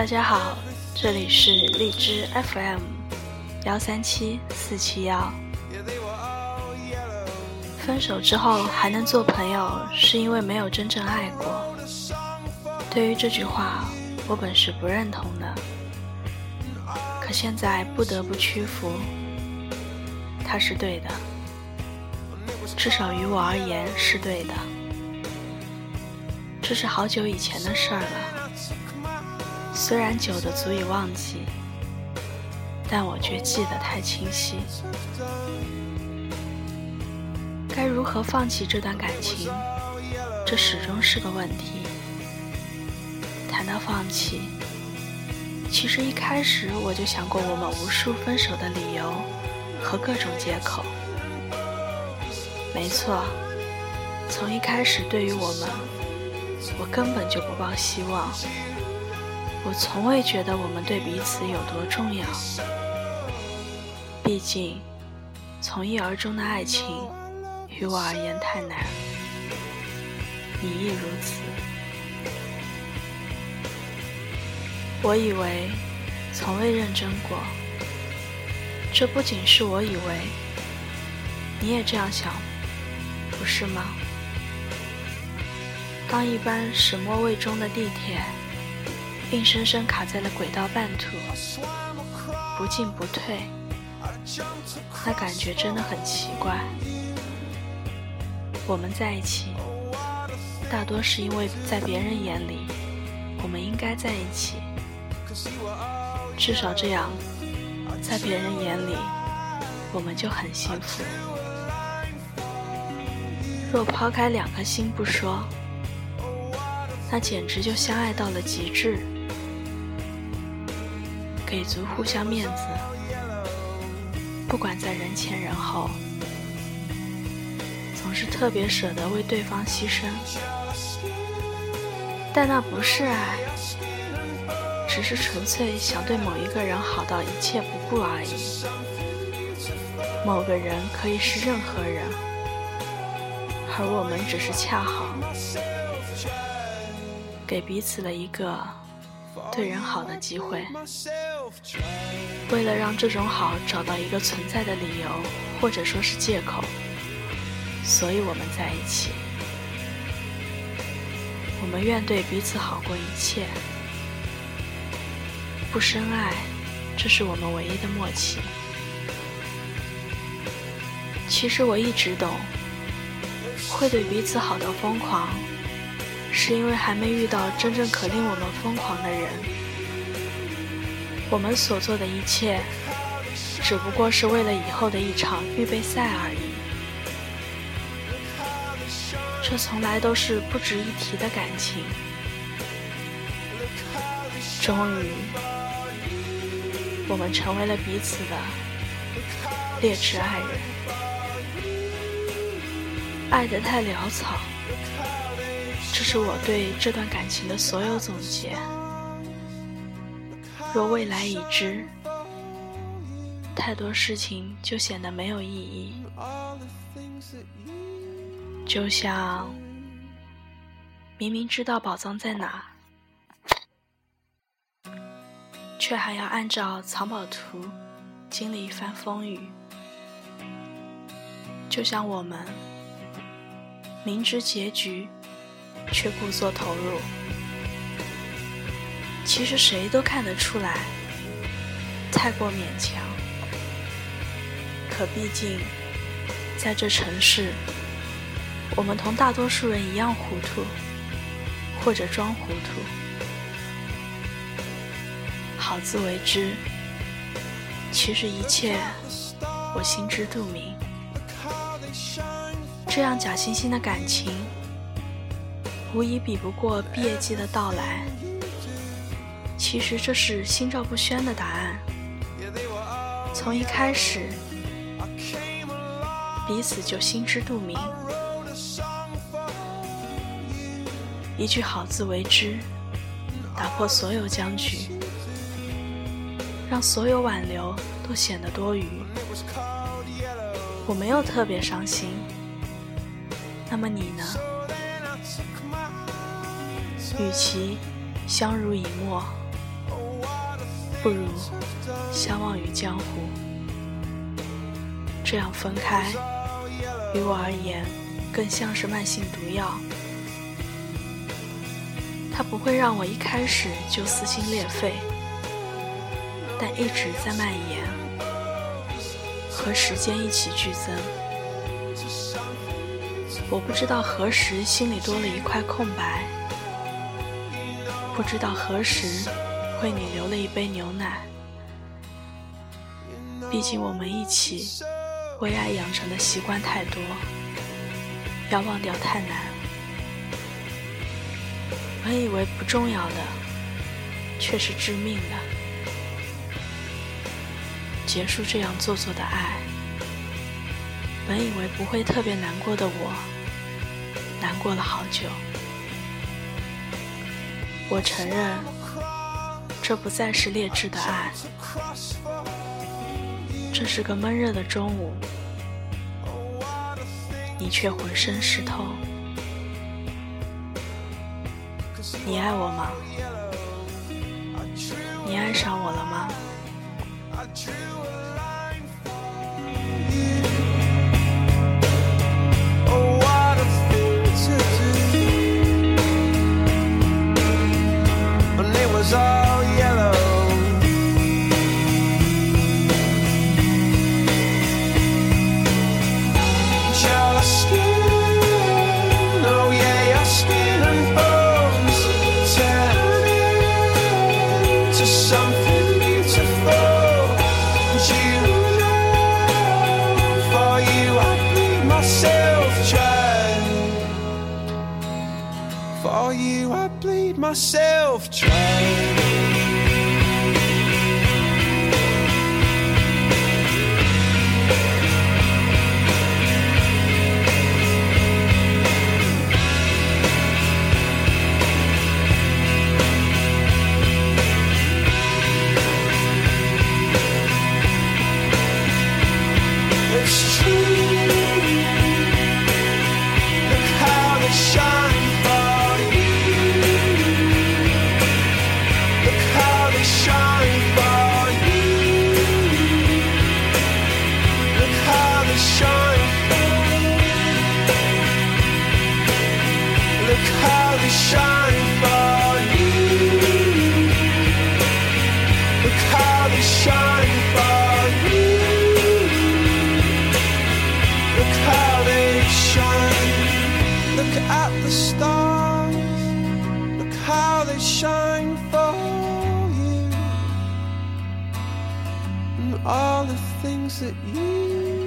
大家好，这里是荔枝 FM 幺三七四七幺。分手之后还能做朋友，是因为没有真正爱过。对于这句话，我本是不认同的，可现在不得不屈服。他是对的，至少于我而言是对的。这是好久以前的事儿了。虽然久的足以忘记，但我却记得太清晰。该如何放弃这段感情，这始终是个问题。谈到放弃，其实一开始我就想过我们无数分手的理由和各种借口。没错，从一开始对于我们，我根本就不抱希望。我从未觉得我们对彼此有多重要，毕竟从一而终的爱情于我而言太难，你亦如此。我以为从未认真过，这不仅是我以为，你也这样想，不是吗？当一班始末未终的地铁。硬生生卡在了轨道半途，不进不退，那感觉真的很奇怪。我们在一起，大多是因为在别人眼里，我们应该在一起，至少这样，在别人眼里，我们就很幸福。若抛开两颗心不说，那简直就相爱到了极致。给足互相面子，不管在人前人后，总是特别舍得为对方牺牲。但那不是爱，只是纯粹想对某一个人好到一切不顾而已。某个人可以是任何人，而我们只是恰好给彼此了一个对人好的机会。为了让这种好找到一个存在的理由，或者说是借口，所以我们在一起。我们愿对彼此好过一切，不深爱，这是我们唯一的默契。其实我一直懂，会对彼此好到疯狂，是因为还没遇到真正可令我们疯狂的人。我们所做的一切，只不过是为了以后的一场预备赛而已。这从来都是不值一提的感情。终于，我们成为了彼此的劣质爱人，爱得太潦草。这是我对这段感情的所有总结。若未来已知，太多事情就显得没有意义。就像明明知道宝藏在哪，却还要按照藏宝图经历一番风雨。就像我们明知结局，却故作投入。其实谁都看得出来，太过勉强。可毕竟，在这城市，我们同大多数人一样糊涂，或者装糊涂。好自为之。其实一切，我心知肚明。这样假惺惺的感情，无疑比不过毕业季的到来。其实这是心照不宣的答案。从一开始，彼此就心知肚明。一句“好自为之”，打破所有僵局，让所有挽留都显得多余。我没有特别伤心，那么你呢？与其相濡以沫。不如相忘于江湖。这样分开，于我而言，更像是慢性毒药。它不会让我一开始就撕心裂肺，但一直在蔓延，和时间一起剧增。我不知道何时心里多了一块空白，不知道何时为你留了一杯牛奶。毕竟我们一起为爱养成的习惯太多，要忘掉太难。本以为不重要的，却是致命的。结束这样做作的爱，本以为不会特别难过的我，难过了好久。我承认，这不再是劣质的爱，这是个闷热的中午，你却浑身湿透。你爱我吗？你爱上我了吗 myself. For you, I bleed myself trying. All the things that you